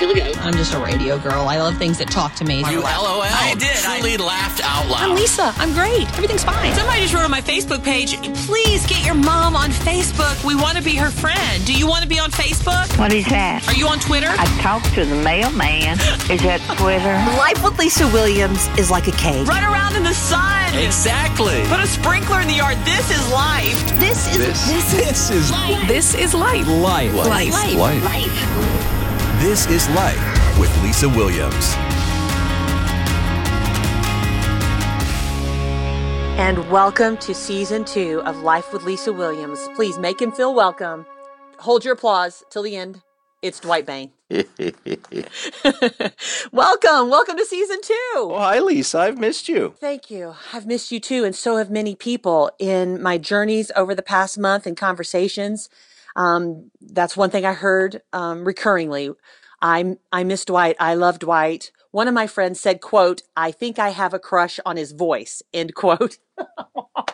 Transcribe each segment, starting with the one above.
Here we. I'm just a radio girl. I love things that talk to me. You LOL. I did. Truly laughed out loud. I'm Lisa. I'm great. Everything's fine. Somebody just wrote on my Facebook page, please get your mom on Facebook. We want to be her friend. Do you want to be on Facebook? What is that? Are you on Twitter? I talked to the mailman. Is that Twitter? Life with Lisa Williams is like a cake. Run around in the sun. Exactly. Put a sprinkler in the yard. This is life. This is this, This is This is life. life. life. Life. Life. This is life with Lisa Williams. And welcome to season two of Life with Lisa Williams. Please make him feel welcome. Hold your applause till the end. It's Dwight Bain. welcome, welcome to season two. Oh, hi, Lisa. I've missed you. Thank you. I've missed you too, and so have many people in my journeys over the past month and conversations. Um, that's one thing I heard um, recurringly. I I miss Dwight. I love Dwight. One of my friends said, "quote I think I have a crush on his voice." End quote.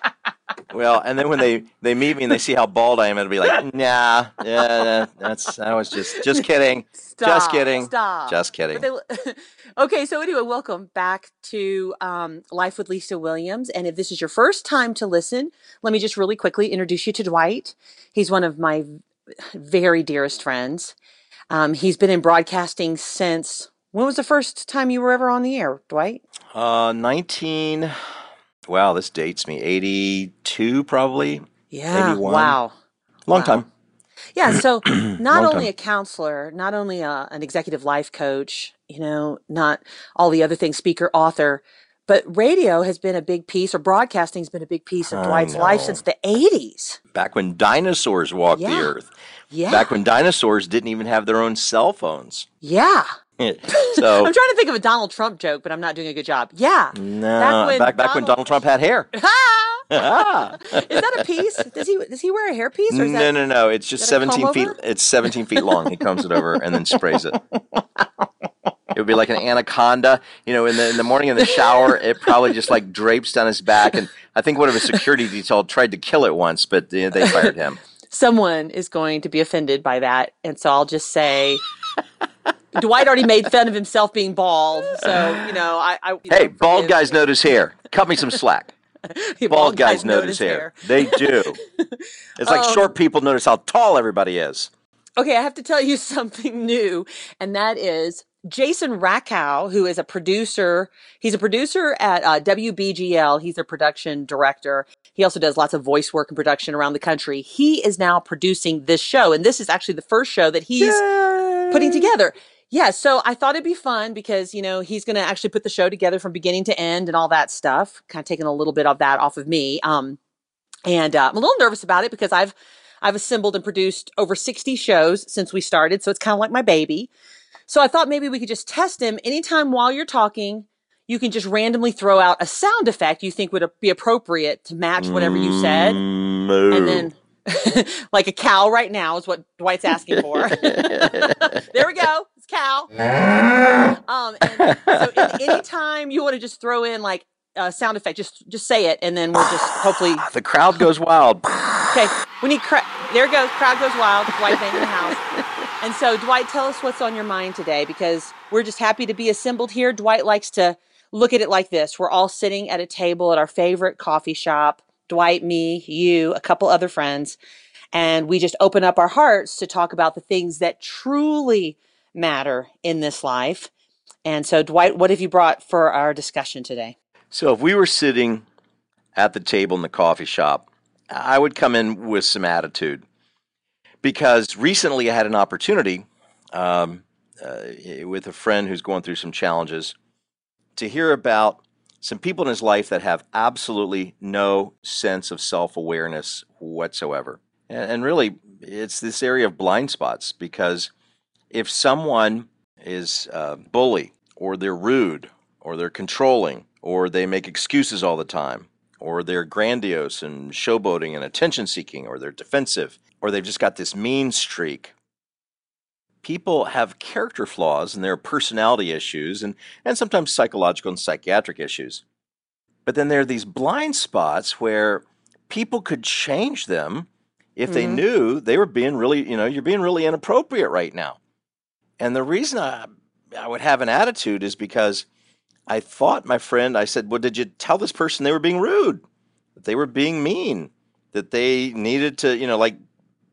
Well, and then when they they meet me and they see how bald I am, it'll be like, nah, yeah, that's I was just just kidding, Stop. just kidding, Stop. just kidding. They- okay, so anyway, welcome back to um, Life with Lisa Williams. And if this is your first time to listen, let me just really quickly introduce you to Dwight. He's one of my very dearest friends. Um, he's been in broadcasting since when was the first time you were ever on the air, Dwight? Uh, nineteen. Wow, this dates me. Eighty-two, probably. Yeah. 81. Wow. Long Wow. time. Yeah, so not only time. a counselor, not only a, an executive life coach, you know, not all the other things, speaker, author, but radio has been a big piece, or broadcasting has been a big piece of Dwight's life since the 80s. Back when dinosaurs walked the earth. Yeah. Back when dinosaurs didn't even have their own cell phones. yeah. so I'm trying to think of a Donald Trump joke, but I'm not doing a good job. Yeah. no, back when back back when Donald- Donald Trump had hair. Ah! Ah! is that a piece? Does he does he wear a hairpiece or is no, that no, no. It's just is that a comb 17 feet. It's 17 feet long. He combs it over and then sprays it. It would be like an anaconda, you know. In the in the morning in the shower, it probably just like drapes down his back. And I think one of his security detail tried to kill it once, but uh, they fired him. someone is going to be offended by that. And so I'll just say Dwight already made fun of himself being bald. So, you know, I. I you Hey, know, bald forgive guys notice hair. Cut me some slack. Bald guys notice hair. They do. It's like Um, short people notice how tall everybody is. Okay, I have to tell you something new, and that is Jason Rakow, who is a producer. He's a producer at uh, WBGL. He's their production director. He also does lots of voice work and production around the country. He is now producing this show, and this is actually the first show that he's putting together. Yeah, so I thought it'd be fun because, you know, he's going to actually put the show together from beginning to end and all that stuff, kind of taking a little bit of that off of me. Um, and uh, I'm a little nervous about it because I've I've assembled and produced over 60 shows since we started, so it's kind of like my baby. So I thought maybe we could just test him anytime while you're talking. You can just randomly throw out a sound effect you think would be appropriate to match whatever you said. Moo. And then, like a cow right now is what Dwight's asking for. there we go. Cow. Um, and so in, anytime you want to just throw in like a sound effect, just just say it, and then we'll just hopefully. the crowd goes wild. Okay, we need. Cra- there goes. Crowd goes wild. Dwight in the house. And so, Dwight, tell us what's on your mind today because we're just happy to be assembled here. Dwight likes to look at it like this: we're all sitting at a table at our favorite coffee shop. Dwight, me, you, a couple other friends, and we just open up our hearts to talk about the things that truly matter in this life. And so, Dwight, what have you brought for our discussion today? So if we were sitting at the table in the coffee shop, I would come in with some attitude because recently I had an opportunity um, uh, with a friend who's going through some challenges to hear about some people in his life that have absolutely no sense of self awareness whatsoever. And, and really, it's this area of blind spots because if someone is a bully or they're rude or they're controlling or they make excuses all the time or they're grandiose and showboating and attention seeking or they're defensive or they've just got this mean streak people have character flaws and their personality issues and, and sometimes psychological and psychiatric issues but then there are these blind spots where people could change them if they Mhm. knew they were being really you know you're being really inappropriate right now And the reason I, I would have an attitude is because I thought my friend, I said, Well, did you tell this person they were being rude? That they were being mean? That they needed to, you know, like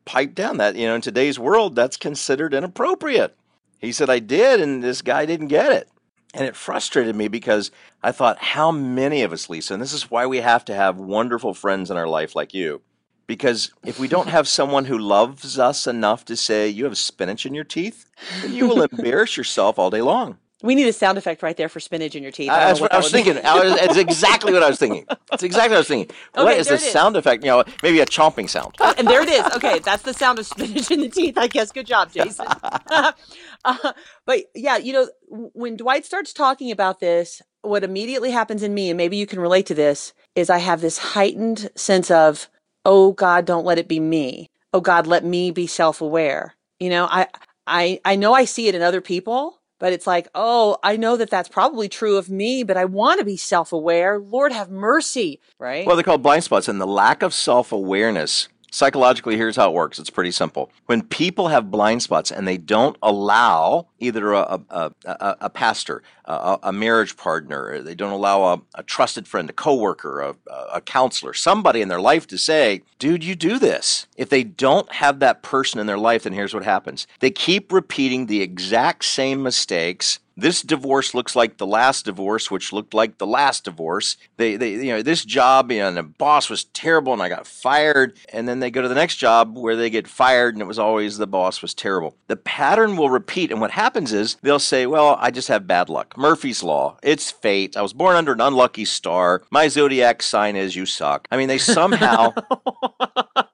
pipe down that, you know, in today's world, that's considered inappropriate. He said, I did, and this guy didn't get it. And it frustrated me because I thought, how many of us, Lisa, and this is why we have to have wonderful friends in our life like you. Because if we don't have someone who loves us enough to say, you have spinach in your teeth, you will embarrass yourself all day long. We need a sound effect right there for spinach in your teeth. I that's know what I was that would be. thinking. It's exactly what I was thinking. It's exactly what I was thinking. what Okay, is there the is. sound effect? You know, maybe a chomping sound. and there it is. Okay, that's the sound of spinach in the teeth. I guess. Good job, Jason. uh, but yeah, you know, when Dwight starts talking about this, what immediately happens in me, and maybe you can relate to this, is I have this heightened sense of, oh God, don't let it be me. Oh God, let me be self-aware. You know, I, I, I know I see it in other people. But it's like, oh, I know that that's probably true of me, but I want to be self aware. Lord have mercy, right? Well, they're called blind spots, and the lack of self awareness. Psychologically, here's how it works. It's pretty simple. When people have blind spots and they don't allow either a, a, a, a pastor, a, a marriage partner, they don't allow a, trusted friend, a coworker, a, a counselor, somebody in their life to say, dude, you do this. If they don't have that person in their life, then here's what happens. They keep repeating the exact same mistakes this divorce looks like the last divorce, which looked like the last divorce. They, they, you know, this job, you know, and the boss was terrible, and I got fired. And then they go to the next job where they get fired, and it was always the boss was terrible. The pattern will repeat, and what happens is they'll say, "Well, I just have bad luck. Murphy's law. It's fate. I was born under an unlucky star. My zodiac sign is you suck." I mean, they somehow.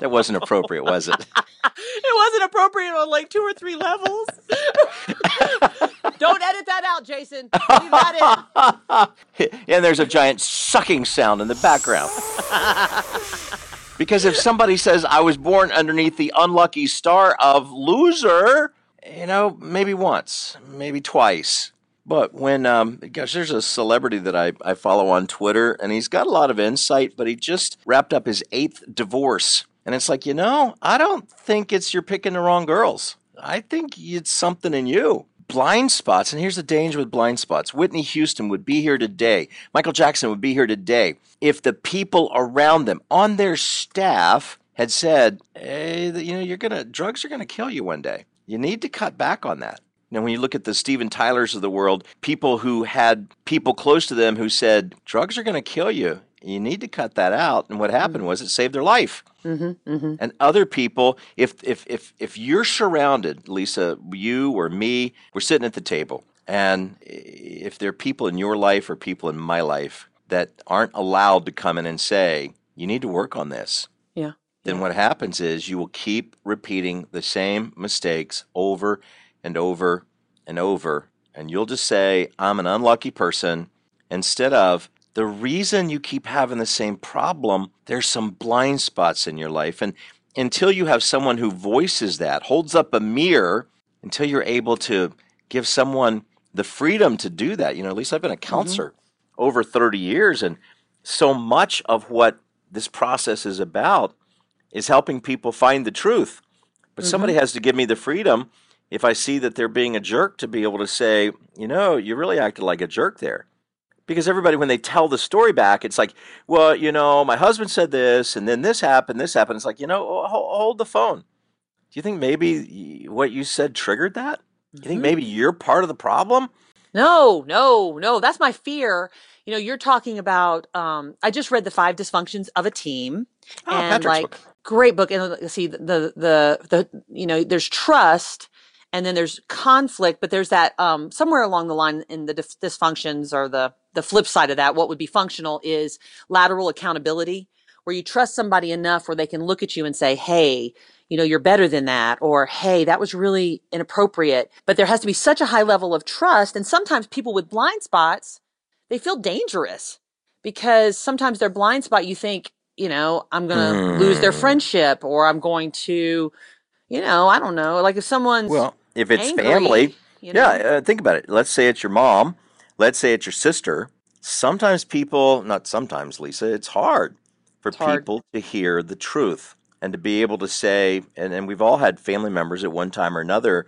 that wasn't appropriate, was it? it wasn't appropriate on like two or three levels. Don't edit that out, Jason. Leave that in. and there's a giant sucking sound in the background. because if somebody says, I was born underneath the unlucky star of loser, you know, maybe once, maybe twice. But when, um, gosh, there's a celebrity that I, I follow on Twitter, and he's got a lot of insight, but he just wrapped up his eighth divorce. And it's like, you know, I don't think it's you're picking the wrong girls. I think it's something in you blind spots, and here's the danger with blind spots. Whitney Houston would be here today. Michael Jackson would be here today if the people around them on their staff had said, "Hey, you know, you're gonna drugs are gonna kill you one day. You need to cut back on that." Now, when you look at the Steven Tylers of the world, people who had people close to them who said, drugs are going to kill you. You need to cut that out. And what happened was it saved their life. Mm-hmm, And other people, if, if, if, if you're surrounded, Lisa, you or me, we're sitting at the table. And if there are people in your life or people in my life that aren't allowed to come in and say, you need to work on this, Yeah. then what happens is you will keep repeating the same mistakes over and over and over. And you'll just say, I'm an unlucky person, instead of the reason you keep having the same problem, there's some blind spots in your life. And until you have someone who voices that, holds up a mirror, until you're able to give someone the freedom to do that. You know, at least I've been a mm-hmm. counselor over 30 years, and so much of what this process is about is helping people find the truth. But mm-hmm. somebody has to give me the freedom if I see that they're being a jerk to be able to say, you know, you really acted like a jerk there. Because everybody, when they tell the story back, it's like, well, you know, my husband said this, and then this happened, this happened. It's like, you know, hold, the phone. Do you think maybe what you said triggered that? You think maybe you're part of the problem? No, no, no. That's my fear. You know, you're talking about. Um, I just read the five dysfunctions of a team, Oh, and Patrick's like book. great book. And see the, the the the you know, there's trust, and then there's conflict, but there's that um somewhere along the line in the dys- dysfunctions or the the flip side of that. What would be functional is lateral accountability, where you trust somebody enough where they can look at you and say, "Hey." You know, you're better than that, or hey, that was really inappropriate. But there has to be such a high level of trust. And sometimes people with blind spots, they feel dangerous because sometimes their blind spot, you think, you know, I'm going to lose their friendship or I'm going to, you know, I don't know. Like if someone's, Well, if it's angry, family, you know? yeah, uh, think about it. Let's say it's your mom. Let's say it's your sister. Sometimes people, not sometimes, Lisa, it's hard for hard. people to hear the truth and to be able to say, and, and we've all had family members at one time or another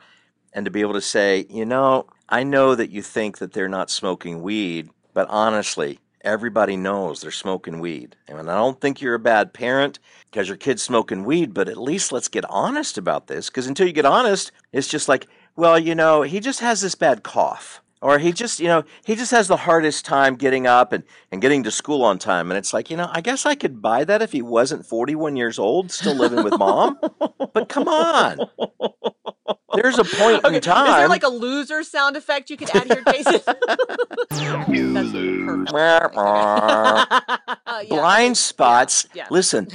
and to be able to say, you know, I know that you think that they're not smoking weed, but honestly, everybody knows they're smoking weed. And I don't think you're a bad parent because your kid's smoking weed, but at least let's get honest about this. Because until you get honest, it's just like, well, you know, he just has this bad cough. Or he just, you know, he just has the hardest time getting up and, and getting to school on time. And it's like, you know, I guess I could buy that if he wasn't 41 years old, still living with mom. but come on. There's a point Okay, in time. Is there like a loser sound effect you could add here, Jason? you lose. Uh, blind spots. yeah. Listen,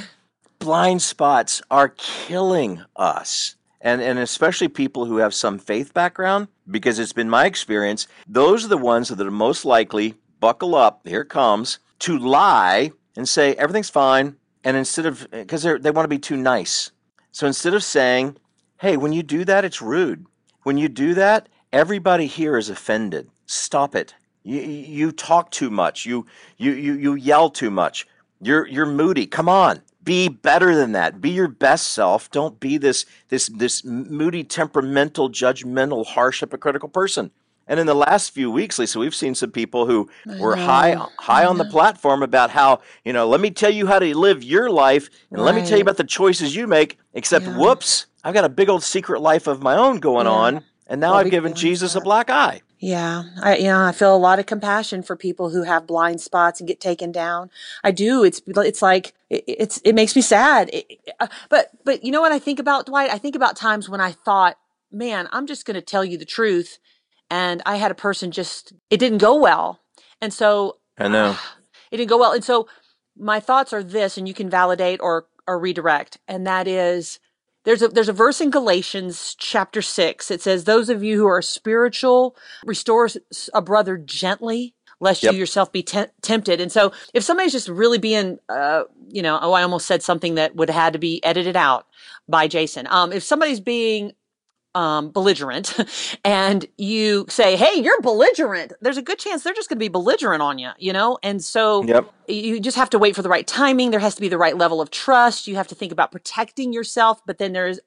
blind spots are killing us. And, and especially people who have some faith background, because it's been my experience, those are the ones that are most likely, buckle up, here comes, to lie and say everything's fine. And instead of, because they want to be too nice. So instead of saying, hey, when you do that, it's rude. When you do that, everybody here is offended. Stop it. You, you talk too much. You, you, you, you yell too much. You're, you're moody. Come on. Be better than that. Be your best self. Don't be this, this, this moody, temperamental, judgmental, harsh, hypocritical person. And in the last few weeks, Lisa, we've seen some people who were high high on the platform about how, you know, let me tell you how to live your life and let me tell you about the choices you make, except Yeah. whoops, I've got a big old secret life of my own going Yeah. on, and now Well, I've given Jesus a black eye. Yeah, I you know I feel a lot of compassion for people who have blind spots and get taken down. I do. It's it's like it, it's it makes me sad. It- uh, but but you know what I think about Dwight? I think about times when I thought, man, I'm just going to tell you the truth, and I had a person just it didn't go well, and so I know. it didn't go well. And so my thoughts are this, and you can validate or or redirect, and that is there's a there's a verse in Galatians chapter six. It says, "Those of you who are spiritual, restore a brother gently." Lest Yep. you yourself be te- tempted, and so if somebody's just really being, uh, you know, oh, I almost said something that would have had to be edited out by Jason. Um, if somebody's being um, belligerent and you say, Hey, you're belligerent, there's a good chance they're just going to be belligerent on you, you know? And so Yep. you just have to wait for the right timing. There has to be the right level of trust. You have to think about protecting yourself. But then there's,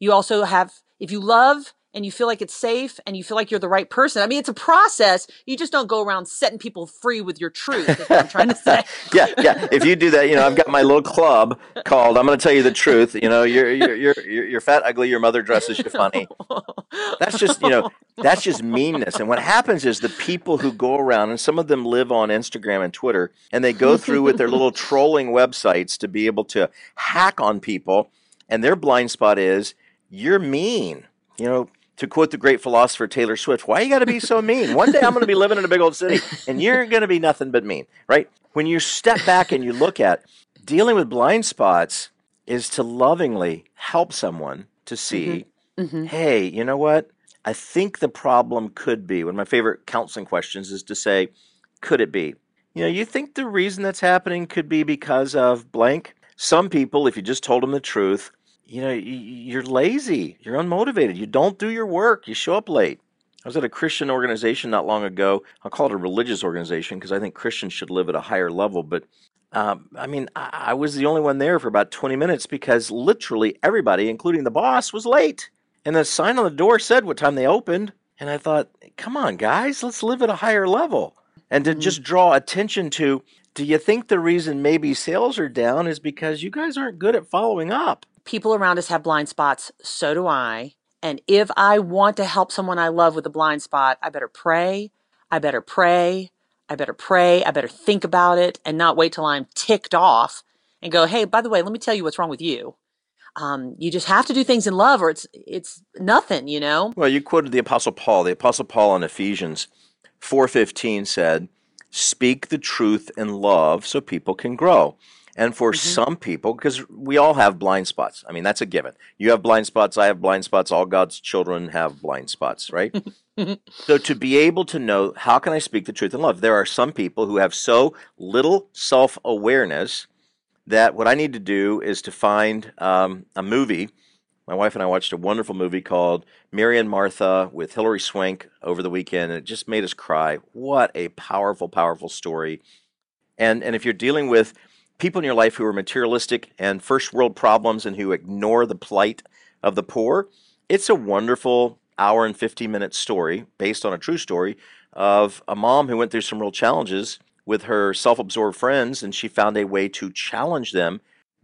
you also have, if you love and you feel like it's safe and you feel like you're the right person. I mean, it's a process. You just don't go around setting people free with your truth, is what I'm trying to say. yeah, yeah. If you do that, you know, I've got my little club called "I'm going to tell you the truth." You know, you're you're you're you're you're fat, ugly. Your mother dresses you funny. That's just you know, that's just meanness. And what happens is the people who go around, and some of them live on Instagram and Twitter, and they go through with their little trolling websites to be able to hack on people, and their blind spot is you're mean. You know. To quote the great philosopher Taylor Swift, why you got to be so mean? One day I'm going to be living in a big old city and you're going to be nothing but mean, right? When you step back and you look at dealing with blind spots is to lovingly help someone to see, mm-hmm. Mm-hmm. hey, you know what? I think the problem could be. One of my favorite counseling questions is to say, could it be? You know, you think the reason that's happening could be because of blank? Some people, if you just told them the truth, you know, you're lazy, you're unmotivated, you don't do your work, you show up late. I was at a Christian organization not long ago. I'll call it a religious organization because I think Christians should live at a higher level. But um, I mean, I, I was the only one there for about 20 minutes because literally everybody, including the boss, was late. And the sign on the door said what time they opened. And I thought, come on, guys, let's live at a higher level. And to just draw attention to, do you think the reason maybe sales are down is because you guys aren't good at following up? People around us have blind spots. So do I. And if I want to help someone I love with a blind spot, I better pray. I better pray. I better pray. I better think about it and not wait till I'm ticked off and go, Hey, by the way, let me tell you what's wrong with you. Um, you just have to do things in love or it's, it's nothing, you know? Well, you quoted the Apostle Paul. The Apostle Paul in Ephesians 4:15 said, "Speak the truth in love so people can grow." And for some people, because we all have blind spots. I mean, that's a given. You have blind spots, I have blind spots, all God's children have blind spots, right? so to be able to know how can I speak the truth in love? There are some people who have so little self-awareness that what I need to do is to find um, a movie my wife and I watched a wonderful movie called Mary and Martha with Hilary Swank over the weekend, and it just made us cry. What a powerful, powerful story. And and if you're dealing with people in your life who are materialistic and first world problems and who ignore the plight of the poor, it's a wonderful hour and 15 minute story based on a true story of a mom who went through some real challenges with her self absorbed friends, and she found a way to challenge them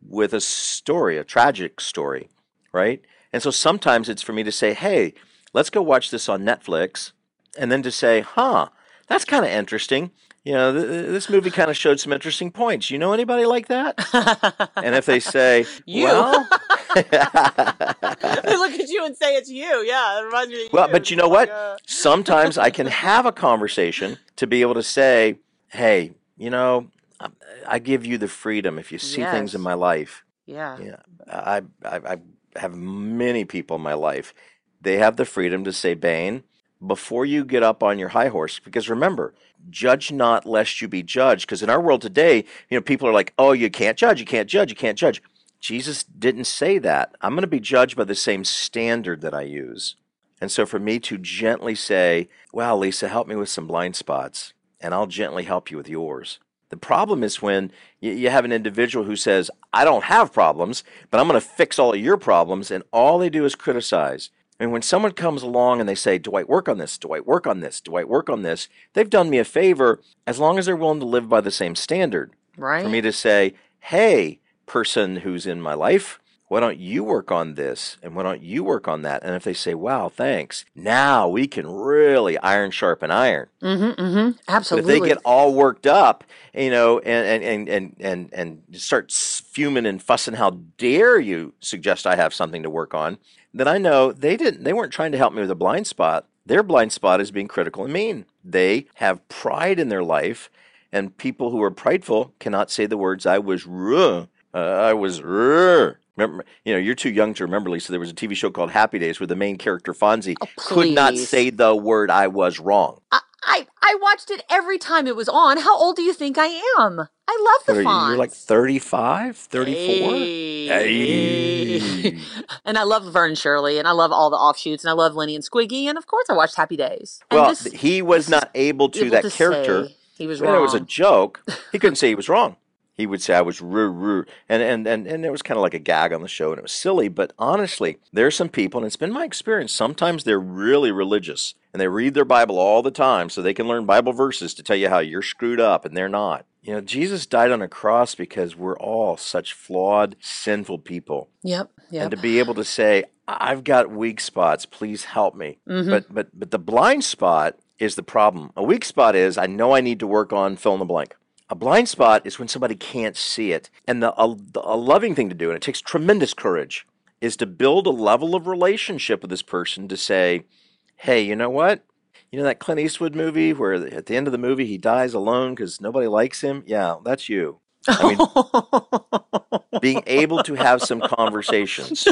with a story, a tragic story, right? And so sometimes it's for me to say, hey, let's go watch this on Netflix, and then to say, huh, that's kind of interesting. You know, th- th- this movie kind of showed some interesting points. You know anybody like that? and if they say, You. well, they look at you and say it's you. Yeah, it reminds me of Well, you. but you know what? Uh, God. Sometimes I can have a conversation to be able to say, "Hey, you know, I- I give you the freedom if you see things in my life." Yeah. Yeah, I, I, I have many people in my life. They have the freedom to say, "Bain, before you get up on your high horse, because remember, judge not lest you be judged." Because in our world today, you know, people are like, "Oh, you can't judge, you can't judge, you can't judge." Jesus didn't say that. I'm going to be judged by the same standard that I use. And so for me to gently say, Wow, Lisa, help me with some blind spots, and I'll gently help you with yours. The problem is when you, have an individual who says, I don't have problems, but I'm going to fix all of your problems, and all they do is criticize. And when someone comes along and they say, Do I work on this? Do I work on this? Do I work on this? They've done me a favor as long as they're willing to live by the same standard Right. for me to say, hey, person who's in my life, why don't you work on this and why don't you work on that? And if they say, wow, thanks, now we can really iron sharpen iron. Mm-hmm. Mm-hmm. But if they get all worked up, you know, and and and and and, and start fuming and fussing, how dare you suggest I have something to work on? Then I know they didn't. They weren't trying to help me with a blind spot. Their blind spot is being critical and mean. They have pride in their life, and people who are prideful cannot say the words "I was ruh," uh, "I was ruh." Remember, you know, you're too young to remember, Lisa. There was a TV show called Happy Days where the main character Fonzie oh, could not say the word "I was wrong." I, I I watched it every time it was on. How old do you think I am? I love the What are you, Fonz. you're like 35, 34? Hey. Hey. and I love Vern Shirley, and I love all the offshoots, and I love Lenny and Squiggy, and of course I watched Happy Days. And Well, this- he was not able to able that to character. he was wrong. it was a joke, he couldn't say he was wrong. He would say I was roo roo, and and and and it was kind of like a gag on the show, and it was silly. But honestly, there are some people, and it's been my experience. Sometimes they're really religious, and they read their Bible all the time, so they can learn Bible verses to tell you how you're screwed up, and they're not. You know, Jesus died on a cross because we're all such flawed, sinful people. Yep. Yep. and to be able to say i've got weak spots please help me Mm-hmm. but but but the blind spot is the problem a weak spot is i know i need to work on fill in the blank a blind spot is when somebody can't see it and the a, the- a loving thing to do and it takes tremendous courage is to build a level of relationship with this person to say hey you know what you know that clint eastwood movie where at the end of the movie he dies alone because nobody likes him yeah that's you i mean being able to have some conversations.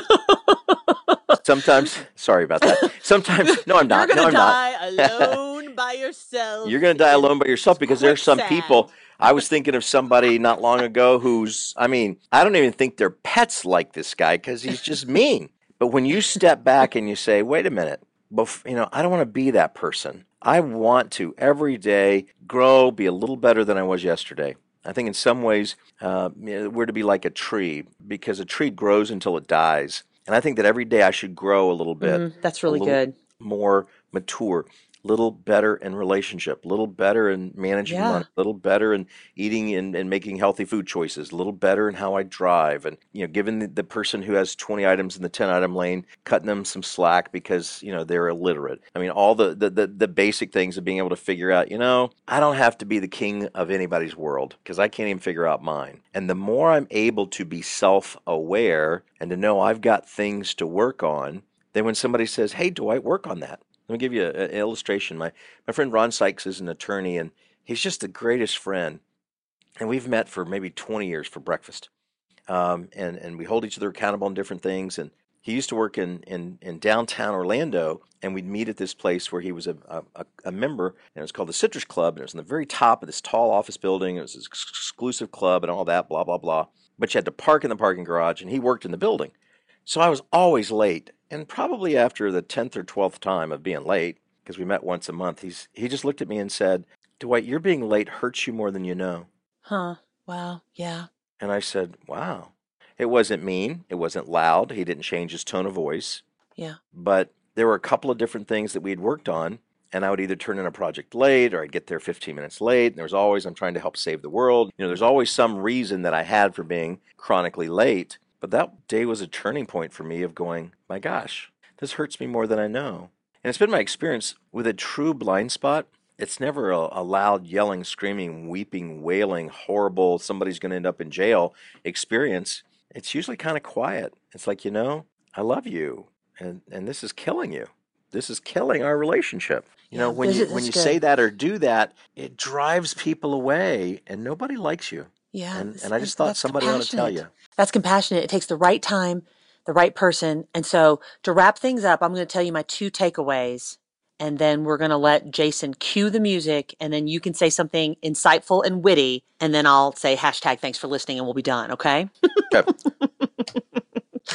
Sometimes, sorry about that. Sometimes, no, I'm not. You're gonna I'm not. die alone by yourself. You're going to die alone by yourself because there are some Quicksand. people. I was thinking of somebody not long ago who's, I mean, I don't even think their pets like this guy because he's just mean. But when you step back and you say, wait a minute, bef- you know, I don't want to be that person. I want to every day grow, be a little better than I was yesterday. I think in some ways uh, we're to be like a tree because a tree grows until it dies. And I think that every day I should grow a little bit Mm, that's really good. more mature, little better in relationship, little better in managing Yeah. money, little better in eating and, and making healthy food choices, little better in how I drive, and you know, giving the, the person who has twenty items in the ten item lane, cutting them some slack because you know they're illiterate. I mean, all the the, the, the basic things of being able to figure out, you know, I don't have to be the king of anybody's world because I can't even figure out mine. And the more I'm able to be self aware and to know I've got things to work on, then when somebody says, "Hey, Dwight, work on that," let me give you a- an illustration. My my friend Ron Sykes is an attorney, and he's just the greatest friend. And we've met for maybe 20 years for breakfast, um, and and we hold each other accountable on different things. And he used to work in in, in downtown Orlando, and we'd meet at this place where he was a, a, a- member, and it was called the Citrus Club, and it was in the very top of this tall office building. It was this exclusive club and all that, blah blah blah. But you had to park in the parking garage, and he worked in the building. So I was always late, and probably after the tenth or twelfth time of being late, because we met once a month, he's he just looked at me and said, "Dwight, your being late hurts you more than you know." Huh. Wow. Yeah. And I said, "Wow." It wasn't mean. It wasn't loud. He didn't change his tone of voice. Yeah. But there were a couple of different things that we had worked on, and I would either turn in a project late or I'd get there 15 minutes late. And there was always, I'm trying to help save the world. You know, there's always some reason that I had for being chronically late. But that day was a turning point for me of going, my gosh, this hurts me more than I know. And it's been my experience with a true blind spot. It's never a, a loud yelling, screaming, weeping, wailing, horrible, somebody's going to end up in jail experience. It's usually kind of quiet. It's like, you know, I love you, and, and this is killing you. This is killing our relationship. You know, when you when you that's say that or do that, it drives people away, and nobody likes you. Yeah. And and I just thought somebody ought to tell you. That's compassionate. It takes the right time, the right person. And so to wrap things up, I'm going to tell you my two takeaways. And then we're going to let Jason cue the music. And then you can say something insightful and witty. And then I'll say hashtag thanks for listening and we'll be done. Okay. Okay.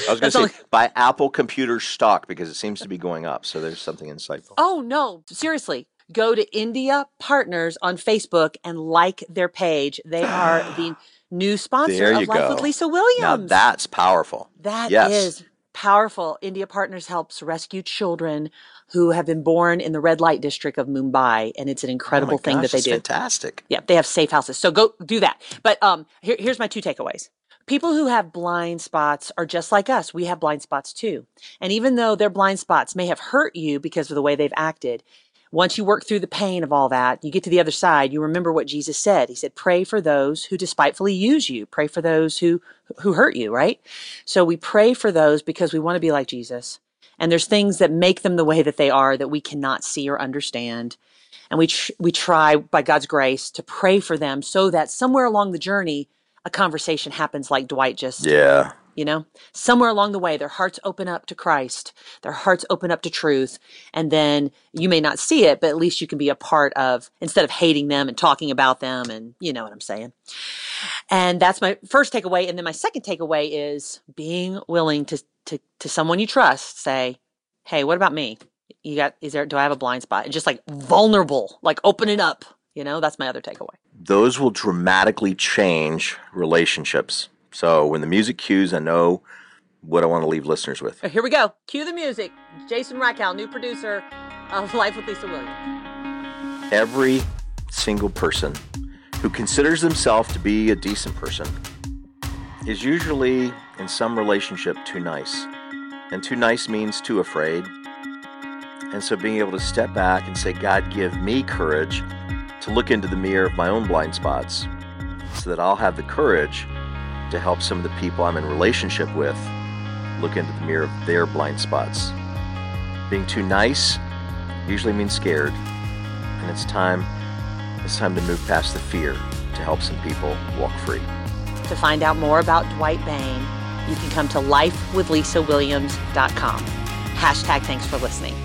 I was going to say buy Apple computer stock because it seems to be going up. So there's something insightful. Oh, no. Seriously. Go to India Partners on Facebook and like their page. They are the new sponsor of Life go. with Lisa Williams. Now that's powerful. That is Yes. powerful. India Partners helps rescue children who have been born in the red light district of Mumbai, and it's an Oh incredible thing gosh, that they that's do. Fantastic. Yeah, they have safe houses. So go do that. But um, here, here's my two takeaways. People who have blind spots are just like us. We have blind spots too. And even though their blind spots may have hurt you because of the way they've acted, once you work through the pain of all that, you get to the other side, you remember what Jesus said. He said, pray for those who despitefully use you. Pray for those who, who hurt you, right? So we pray for those because we want to be like Jesus. And there's things that make them the way that they are that we cannot see or understand. And we, tr- we try by God's grace to pray for them so that somewhere along the journey, a conversation happens like Dwight just Yeah. you know? Somewhere along the way their hearts open up to christ their hearts open up to truth and then you may not see it but at least you can be a part of instead of hating them and talking about them and you know what i'm saying? And that's my first takeaway and then my second takeaway is being willing to to to someone you trust say hey what about me? You got is there do i have a blind spot? And just like vulnerable like open it up you know? That's my other takeaway Those will dramatically change relationships. So when the music cues, I know what I want to leave listeners with. here we go cue the music jason rackow new producer of life with lisa williams Every single person who considers themselves to be a decent person is usually in some relationship too nice. And too nice means too afraid. And so being able to step back and say, God, give me courage to look into the mirror of my own blind spots so that I'll have the courage to help some of the people I'm in relationship with look into the mirror of their blind spots. Being too nice usually means scared, and it's time it's time to move past the fear to help some people walk free. To find out more about Dwight Bain, you can come to lifewithlisawilliams.com. Hashtag thanks for listening.